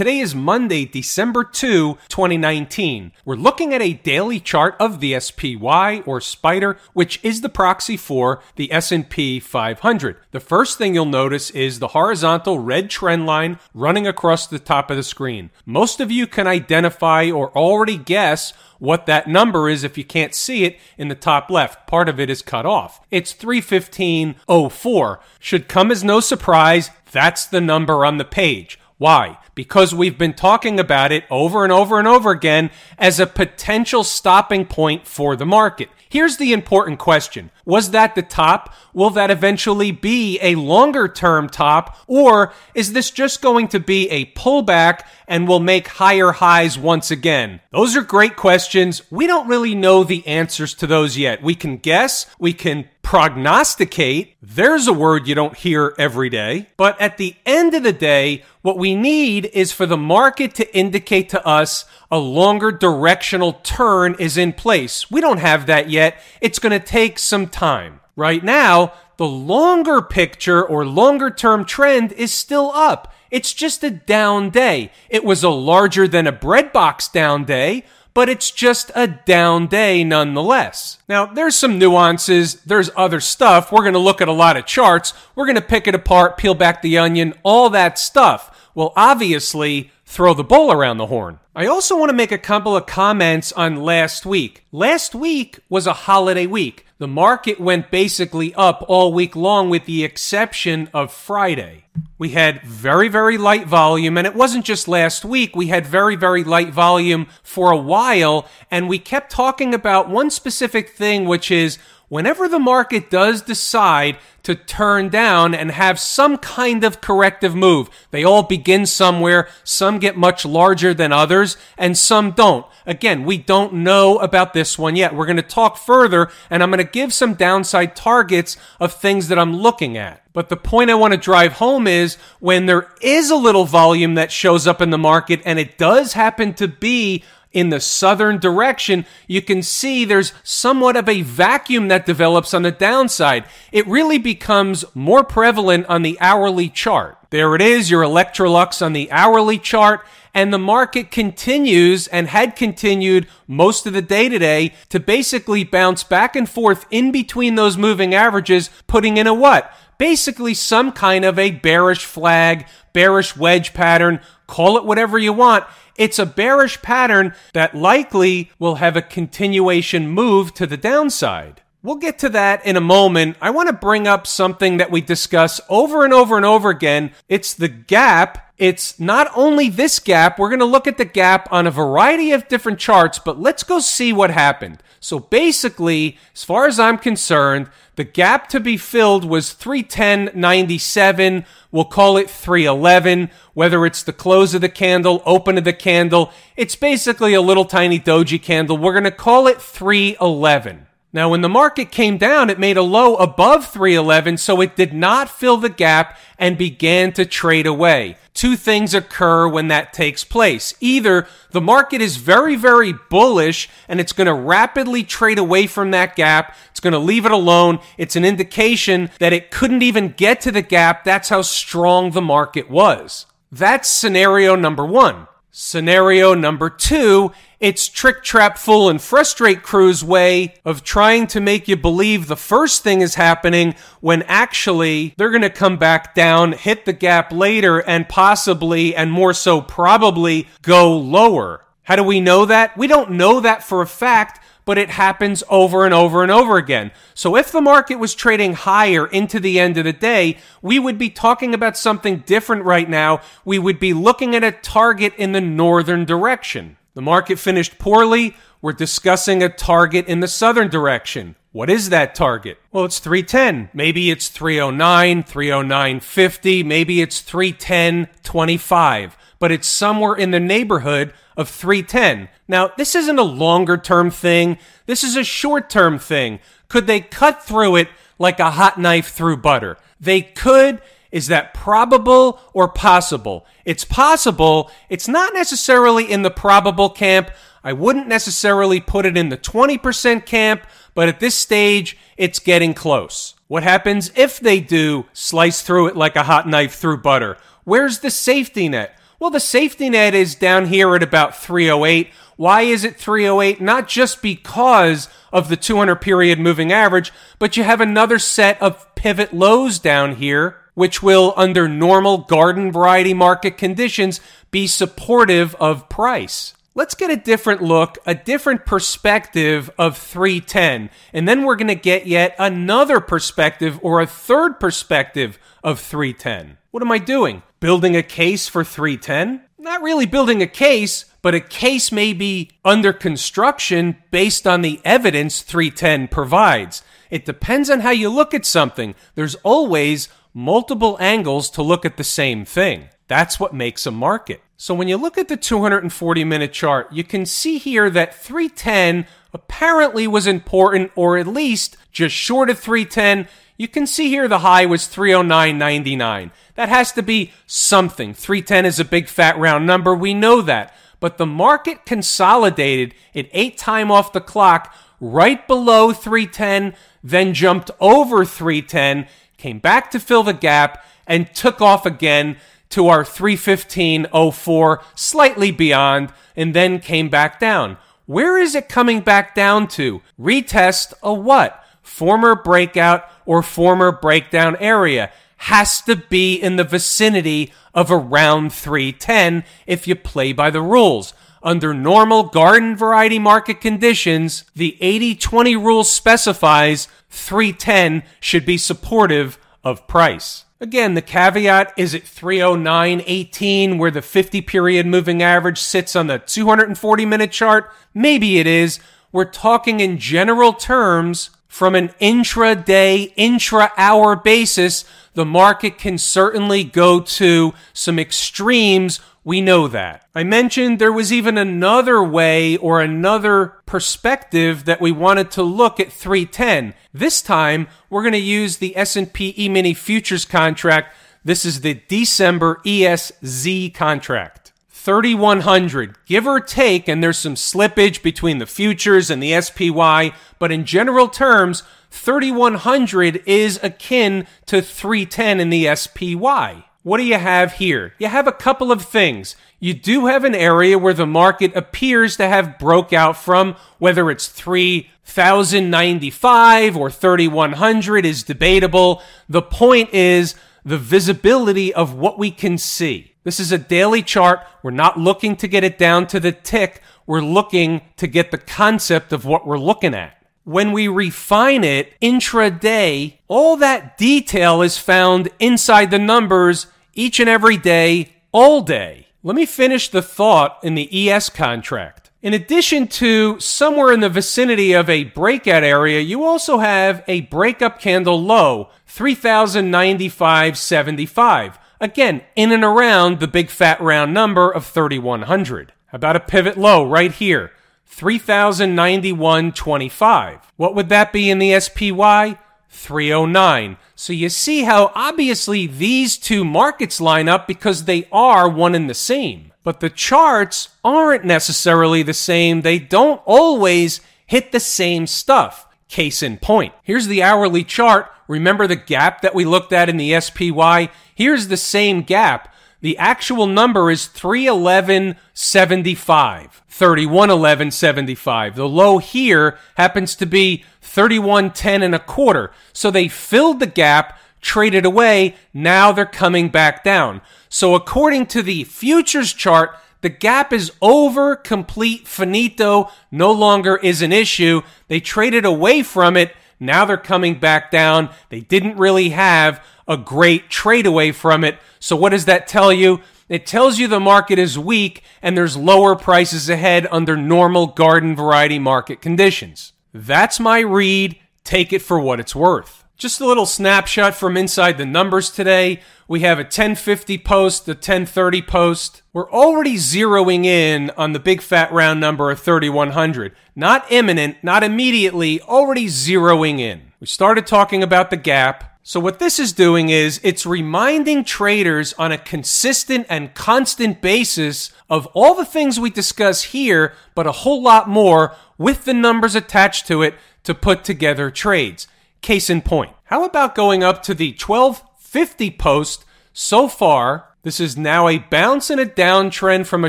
Today is Monday, December 2, 2019. We're looking at a daily chart of the SPY or Spider, which is the proxy for the S&P 500. The first thing you'll notice is the horizontal red trend line running across the top of the screen. Most of you can identify or already guess what that number is if you can't see it in the top left. Part of it is cut off. It's 315.04. Should come as no surprise, that's the number on the page. Why? Because we've been talking about it over and over and over again as a potential stopping point for the market. Here's the important question. Was that the top? Will that eventually be a longer term top? Or is this just going to be a pullback and will make higher highs once again? Those are great questions. We don't really know the answers to those yet. We can guess, we can prognosticate. There's a word you don't hear every day. But at the end of the day, what we need is for the market to indicate to us a longer directional turn is in place. We don't have that yet. It's going to take some time. Right now, the longer picture or longer term trend is still up. It's just a down day. It was a larger than a breadbox down day, but it's just a down day nonetheless. Now, there's some nuances, there's other stuff. We're going to look at a lot of charts. We're going to pick it apart, peel back the onion, all that stuff. Well, obviously, throw the bull around the horn. I also want to make a couple of comments on last week. Last week was a holiday week. The market went basically up all week long with the exception of Friday. We had very, very light volume, and it wasn't just last week. We had very, very light volume for a while, and we kept talking about one specific thing, which is whenever the market does decide to turn down and have some kind of corrective move, they all begin somewhere. Some get much larger than others and some don't. Again, we don't know about this one yet. We're going to talk further and I'm going to give some downside targets of things that I'm looking at. But the point I want to drive home is when there is a little volume that shows up in the market and it does happen to be in the southern direction, you can see there's somewhat of a vacuum that develops on the downside. It really becomes more prevalent on the hourly chart. There it is, your Electrolux on the hourly chart. And the market continues and had continued most of the day today to basically bounce back and forth in between those moving averages, putting in a what? Basically, some kind of a bearish flag, bearish wedge pattern, call it whatever you want. It's a bearish pattern that likely will have a continuation move to the downside. We'll get to that in a moment. I want to bring up something that we discuss over and over and over again. It's the gap. It's not only this gap, we're going to look at the gap on a variety of different charts, but let's go see what happened. So basically, as far as I'm concerned, the gap to be filled was 310.97. We'll call it 311. Whether it's the close of the candle, open of the candle, it's basically a little tiny doji candle. We're going to call it 311. Now, when the market came down, it made a low above 311, so it did not fill the gap and began to trade away. Two things occur when that takes place. Either the market is very, very bullish and it's going to rapidly trade away from that gap. It's going to leave it alone. It's an indication that it couldn't even get to the gap. That's how strong the market was. That's scenario number one. Scenario number two, it's trick, trap, fool, and frustrate crew's way of trying to make you believe the first thing is happening when actually they're going to come back down, hit the gap later, and possibly, and more so probably, go lower. How do we know that? We don't know that for a fact but it happens over and over and over again. So if the market was trading higher into the end of the day, we would be talking about something different right now. We would be looking at a target in the northern direction. The market finished poorly. We're discussing a target in the southern direction. What is that target? Well, it's 310. Maybe it's 309, 309.50. Maybe it's 310.25. But it's somewhere in the neighborhood of 310. Now, this isn't a longer term thing. This is a short term thing. Could they cut through it like a hot knife through butter? They could Is that probable or possible? It's possible. It's not necessarily in the probable camp. I wouldn't necessarily put it in the 20% camp, but at this stage, it's getting close. What happens if they do slice through it like a hot knife through butter? Where's the safety net? Well, the safety net is down here at about 308. Why is it 308? Not just because of the 200 period moving average, but you have another set of pivot lows down here, which will, under normal garden variety market conditions, be supportive of price. Let's get a different look, a different perspective of 310. And then we're going to get yet another perspective or a third perspective of 310. What am I doing? Building a case for 310? Not really building a case, but a case may be under construction based on the evidence 310 provides. It depends on how you look at something. There's always multiple angles to look at the same thing. That's what makes a market. So when you look at the 240 minute chart, you can see here that 310 apparently was important, or at least just short of 310. You can see here the high was 309.99. That has to be something. 310 is a big fat round number. We know that. But the market consolidated at eight time off the clock right below 310, then jumped over 310, came back to fill the gap, and took off again to our 315.04, slightly beyond, and then came back down. Where is it coming back down to? Retest a what? Former breakout or former breakdown area has to be in the vicinity of around 310 if you play by the rules. Under normal garden variety market conditions, the 80 20 rule specifies 310 should be supportive of price. Again, the caveat is at 309.18 where the 50 period moving average sits on the 240 minute chart. Maybe it is. We're talking in general terms from an intraday, intra hour basis. The market can certainly go to some extremes. We know that. I mentioned there was even another way or another perspective that we wanted to look at 310. This time, we're going to use the S&P E-mini futures contract. This is the December ESZ contract. 3100, give or take, and there's some slippage between the futures and the SPY, but in general terms, 3100 is akin to 310 in the SPY. What do you have here? You have a couple of things. You do have an area where the market appears to have broke out from, whether it's 3095 or 3100 is debatable. The point is the visibility of what we can see. This is a daily chart. We're not looking to get it down to the tick. We're looking to get the concept of what we're looking at. When we refine it intraday, all that detail is found inside the numbers each and every day, all day. Let me finish the thought in the ES contract. In addition to somewhere in the vicinity of a breakout area, you also have a breakup candle low, 3095.75. Again, in and around the big fat round number of 3100. About a pivot low right here? 3091.25. What would that be in the SPY? 309. So you see how obviously these two markets line up because they are one and the same. But the charts aren't necessarily the same. They don't always hit the same stuff. Case in point. Here's the hourly chart. Remember the gap that we looked at in the SPY? Here's the same gap. The actual number is 311.75. 3111.75. The low here happens to be 3110 and a quarter. So they filled the gap, traded away. Now they're coming back down. So according to the futures chart, the gap is over, complete, finito, no longer is an issue. They traded away from it. Now they're coming back down. They didn't really have a great trade away from it. So what does that tell you? It tells you the market is weak and there's lower prices ahead under normal garden variety market conditions. That's my read. Take it for what it's worth. Just a little snapshot from inside the numbers today. We have a 1050 post, a 1030 post. We're already zeroing in on the big fat round number of 3100. Not imminent, not immediately, already zeroing in. We started talking about the gap. So what this is doing is it's reminding traders on a consistent and constant basis of all the things we discuss here, but a whole lot more with the numbers attached to it to put together trades. Case in point. How about going up to the 1250 post so far? This is now a bounce and a downtrend from a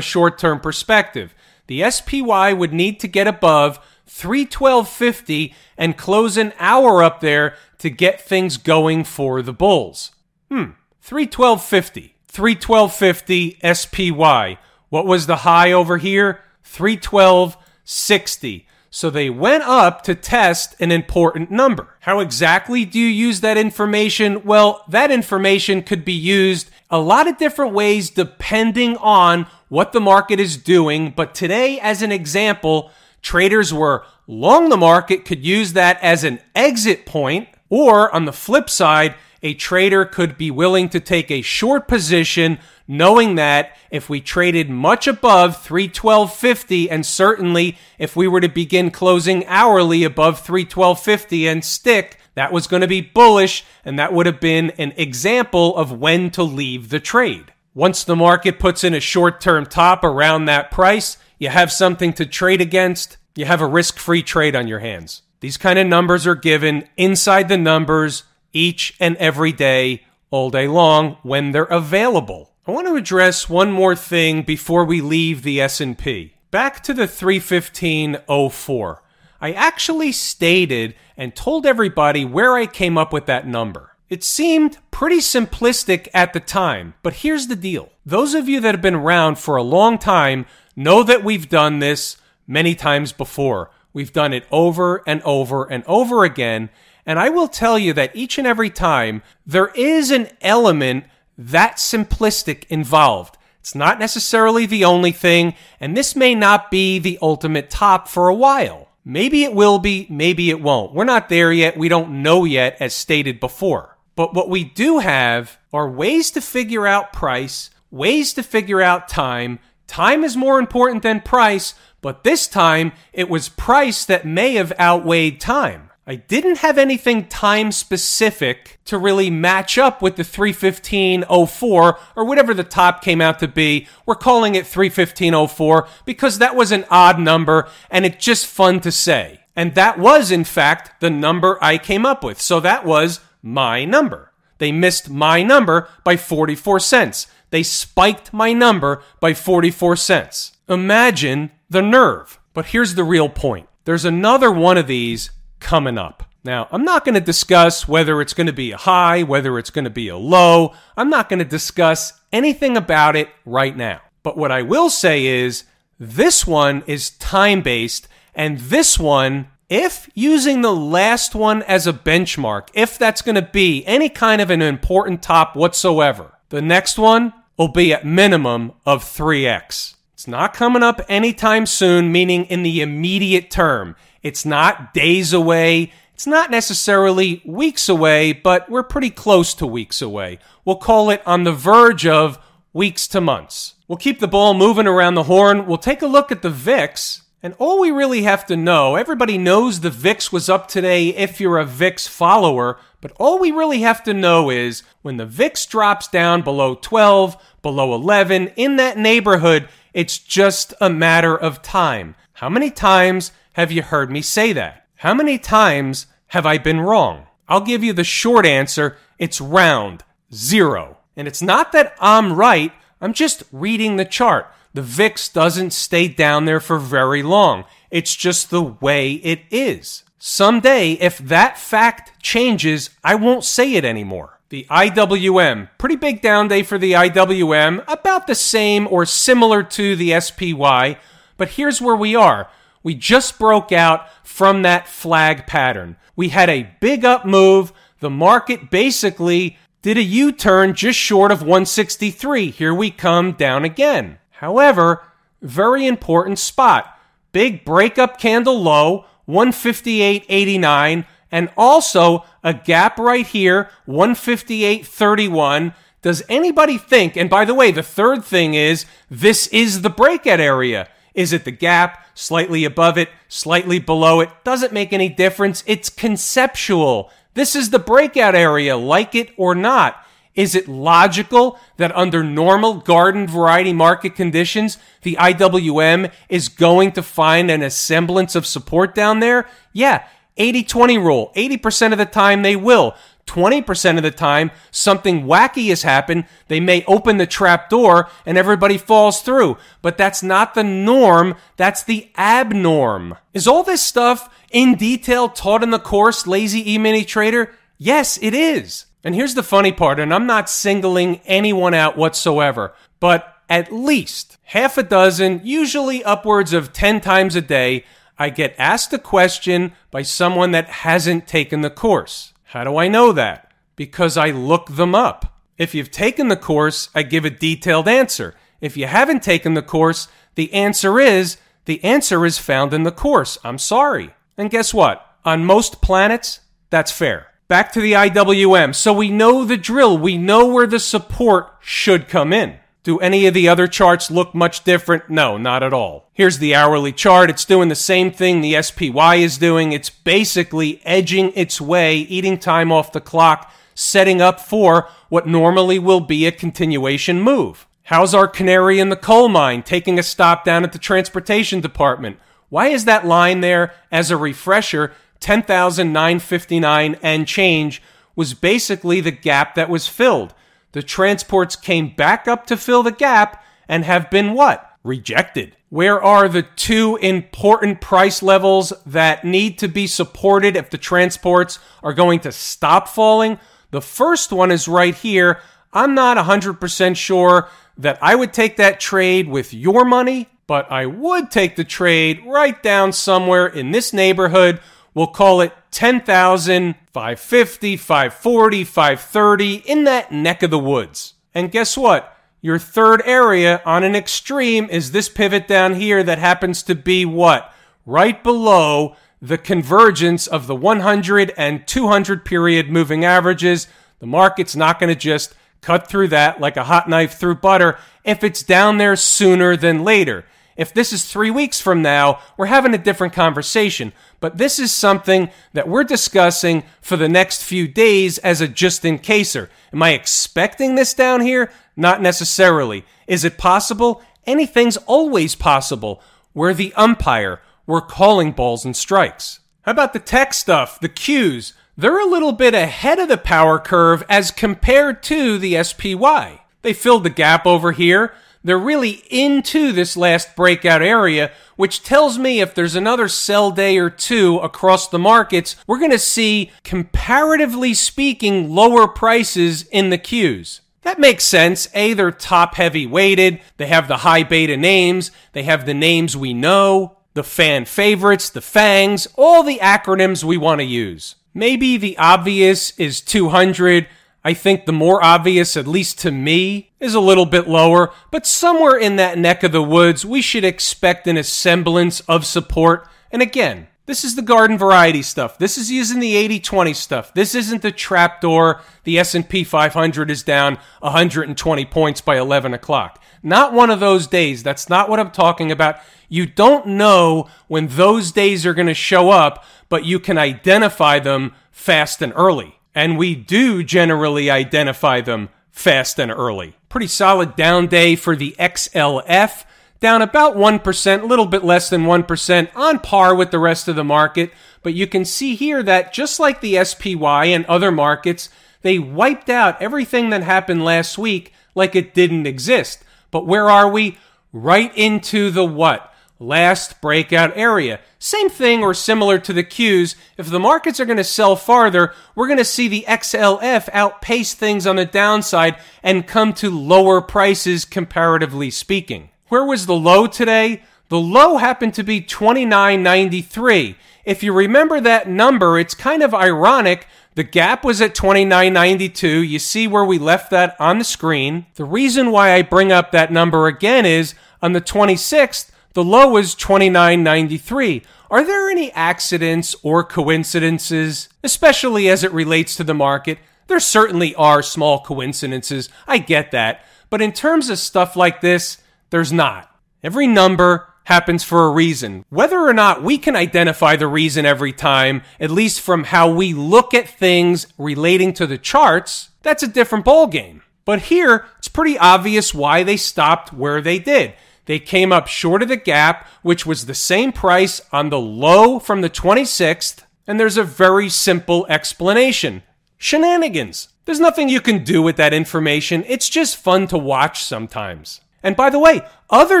short term perspective. The SPY would need to get above 312.50 and close an hour up there to get things going for the Bulls. Hmm, 312.50. 312.50 SPY. What was the high over here? 312.60. So they went up to test an important number. How exactly do you use that information? Well, that information could be used a lot of different ways depending on what the market is doing. But today, as an example, traders were long the market, could use that as an exit point, or on the flip side, a trader could be willing to take a short position knowing that if we traded much above 312.50 and certainly if we were to begin closing hourly above 312.50 and stick that was going to be bullish and that would have been an example of when to leave the trade. Once the market puts in a short-term top around that price you have something to trade against you have a risk-free trade on your hands. These kind of numbers are given inside the numbers each and every day all day long when they're available I want to address one more thing before we leave the S&P. Back to the 315.04. I actually stated and told everybody where I came up with that number. It seemed pretty simplistic at the time, but here's the deal. Those of you that have been around for a long time know that we've done this many times before. We've done it over and over and over again. And I will tell you that each and every time there is an element that simplistic involved. It's not necessarily the only thing, and this may not be the ultimate top for a while. Maybe it will be, maybe it won't. We're not there yet. We don't know yet, as stated before. But what we do have are ways to figure out price, ways to figure out time. Time is more important than price, but this time it was price that may have outweighed time. I didn't have anything time specific to really match up with the 315.04 or whatever the top came out to be. We're calling it 315.04 because that was an odd number and it's just fun to say. And that was, in fact, the number I came up with. So that was my number. They missed my number by 44 cents. They spiked my number by 44 cents. Imagine the nerve. But here's the real point. There's another one of these coming up. Now, I'm not going to discuss whether it's going to be a high, whether it's going to be a low. I'm not going to discuss anything about it right now. But what I will say is this one is time based, and this one, if using the last one as a benchmark, if that's going to be any kind of an important top whatsoever, the next one will be at minimum of 3x. It's not coming up anytime soon, meaning in the immediate term. It's not days away. It's not necessarily weeks away, but we're pretty close to weeks away. We'll call it on the verge of weeks to months. We'll keep the ball moving around the horn. We'll take a look at the VIX. And all we really have to know, everybody knows the VIX was up today if you're a VIX follower, but all we really have to know is when the VIX drops down below 12, below 11, in that neighborhood, it's just a matter of time. How many times have you heard me say that? How many times have I been wrong? I'll give you the short answer. It's round. Zero. And it's not that I'm right. I'm just reading the chart. The VIX doesn't stay down there for very long. It's just the way it is. Someday, if that fact changes, I won't say it anymore. The IWM, pretty big down day for the IWM, about the same or similar to the SPY, but here's where we are. We just broke out from that flag pattern. We had a big up move. The market basically did a U turn just short of 163. Here we come down again. However, very important spot. Big breakup candle low, 158.89, and also a gap right here, 158.31. Does anybody think, and by the way, the third thing is this is the breakout area. Is it the gap, slightly above it, slightly below it? Doesn't make any difference. It's conceptual. This is the breakout area, like it or not. Is it logical that under normal garden variety market conditions, the IWM is going to find an semblance of support down there? Yeah, 80 20 rule. 80% of the time they will. 20% of the time, something wacky has happened. They may open the trap door and everybody falls through. But that's not the norm. That's the abnorm. Is all this stuff in detail taught in the course, Lazy E-mini Trader? Yes, it is. And here's the funny part, and I'm not singling anyone out whatsoever, but at least half a dozen, usually upwards of 10 times a day, I get asked a question by someone that hasn't taken the course. How do I know that? Because I look them up. If you've taken the course, I give a detailed answer. If you haven't taken the course, the answer is the answer is found in the course. I'm sorry. And guess what? On most planets, that's fair. Back to the IWM. So we know the drill. We know where the support should come in. Do any of the other charts look much different? No, not at all. Here's the hourly chart. It's doing the same thing the SPY is doing. It's basically edging its way, eating time off the clock, setting up for what normally will be a continuation move. How's our canary in the coal mine taking a stop down at the transportation department? Why is that line there as a refresher 10,959 and change was basically the gap that was filled. The transports came back up to fill the gap and have been what? Rejected. Where are the two important price levels that need to be supported if the transports are going to stop falling? The first one is right here. I'm not 100% sure that I would take that trade with your money, but I would take the trade right down somewhere in this neighborhood We'll call it 10,000, 550, 540, 530 in that neck of the woods. And guess what? Your third area on an extreme is this pivot down here that happens to be what? Right below the convergence of the 100 and 200 period moving averages. The market's not going to just cut through that like a hot knife through butter if it's down there sooner than later. If this is three weeks from now, we're having a different conversation. But this is something that we're discussing for the next few days as a just in caser. Am I expecting this down here? Not necessarily. Is it possible? Anything's always possible. We're the umpire. We're calling balls and strikes. How about the tech stuff, the Qs? They're a little bit ahead of the power curve as compared to the SPY. They filled the gap over here. They're really into this last breakout area, which tells me if there's another sell day or two across the markets, we're going to see, comparatively speaking, lower prices in the Qs. That makes sense. A, they're top heavy weighted. They have the high beta names. They have the names we know, the fan favorites, the FANGs, all the acronyms we want to use. Maybe the obvious is 200 I think the more obvious, at least to me, is a little bit lower, but somewhere in that neck of the woods, we should expect an semblance of support. And again, this is the garden variety stuff. This is using the 80-20 stuff. This isn't the trapdoor. The S&P 500 is down 120 points by 11 o'clock. Not one of those days. That's not what I'm talking about. You don't know when those days are going to show up, but you can identify them fast and early and we do generally identify them fast and early. Pretty solid down day for the XLF, down about 1%, a little bit less than 1%, on par with the rest of the market. But you can see here that just like the SPY and other markets, they wiped out everything that happened last week like it didn't exist. But where are we? Right into the what? Last breakout area. Same thing or similar to the Qs. If the markets are going to sell farther, we're going to see the XLF outpace things on the downside and come to lower prices comparatively speaking. Where was the low today? The low happened to be 29.93. If you remember that number, it's kind of ironic. The gap was at 29.92. You see where we left that on the screen. The reason why I bring up that number again is on the 26th, the low was 29.93. Are there any accidents or coincidences, especially as it relates to the market? There certainly are small coincidences. I get that. But in terms of stuff like this, there's not. Every number happens for a reason. Whether or not we can identify the reason every time, at least from how we look at things relating to the charts, that's a different ballgame. But here, it's pretty obvious why they stopped where they did. They came up short of the gap, which was the same price on the low from the 26th, and there's a very simple explanation shenanigans. There's nothing you can do with that information. It's just fun to watch sometimes. And by the way, other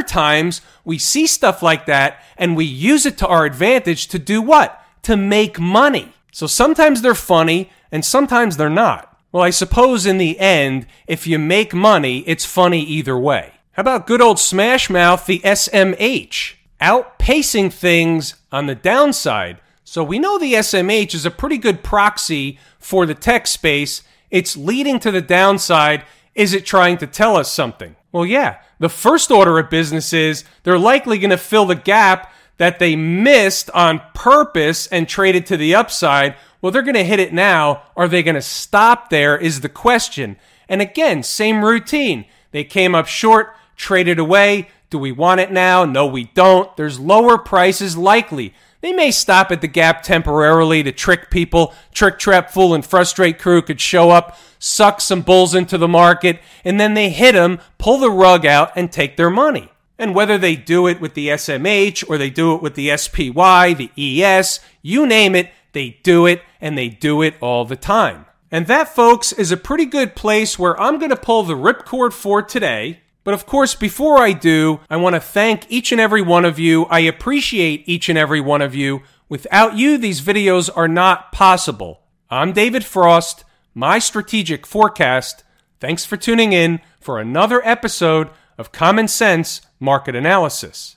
times we see stuff like that and we use it to our advantage to do what? To make money. So sometimes they're funny and sometimes they're not. Well, I suppose in the end, if you make money, it's funny either way. How about good old Smash Mouth, the SMH? Outpacing things on the downside. So we know the SMH is a pretty good proxy for the tech space. It's leading to the downside. Is it trying to tell us something? Well, yeah. The first order of business is they're likely going to fill the gap that they missed on purpose and traded to the upside well, they're going to hit it now. Are they going to stop there? Is the question. And again, same routine. They came up short, traded away. Do we want it now? No, we don't. There's lower prices likely. They may stop at the gap temporarily to trick people. Trick, trap, fool, and frustrate crew could show up, suck some bulls into the market, and then they hit them, pull the rug out, and take their money. And whether they do it with the SMH or they do it with the SPY, the ES, you name it, they do it and they do it all the time. And that, folks, is a pretty good place where I'm going to pull the ripcord for today. But of course, before I do, I want to thank each and every one of you. I appreciate each and every one of you. Without you, these videos are not possible. I'm David Frost, my strategic forecast. Thanks for tuning in for another episode of Common Sense Market Analysis.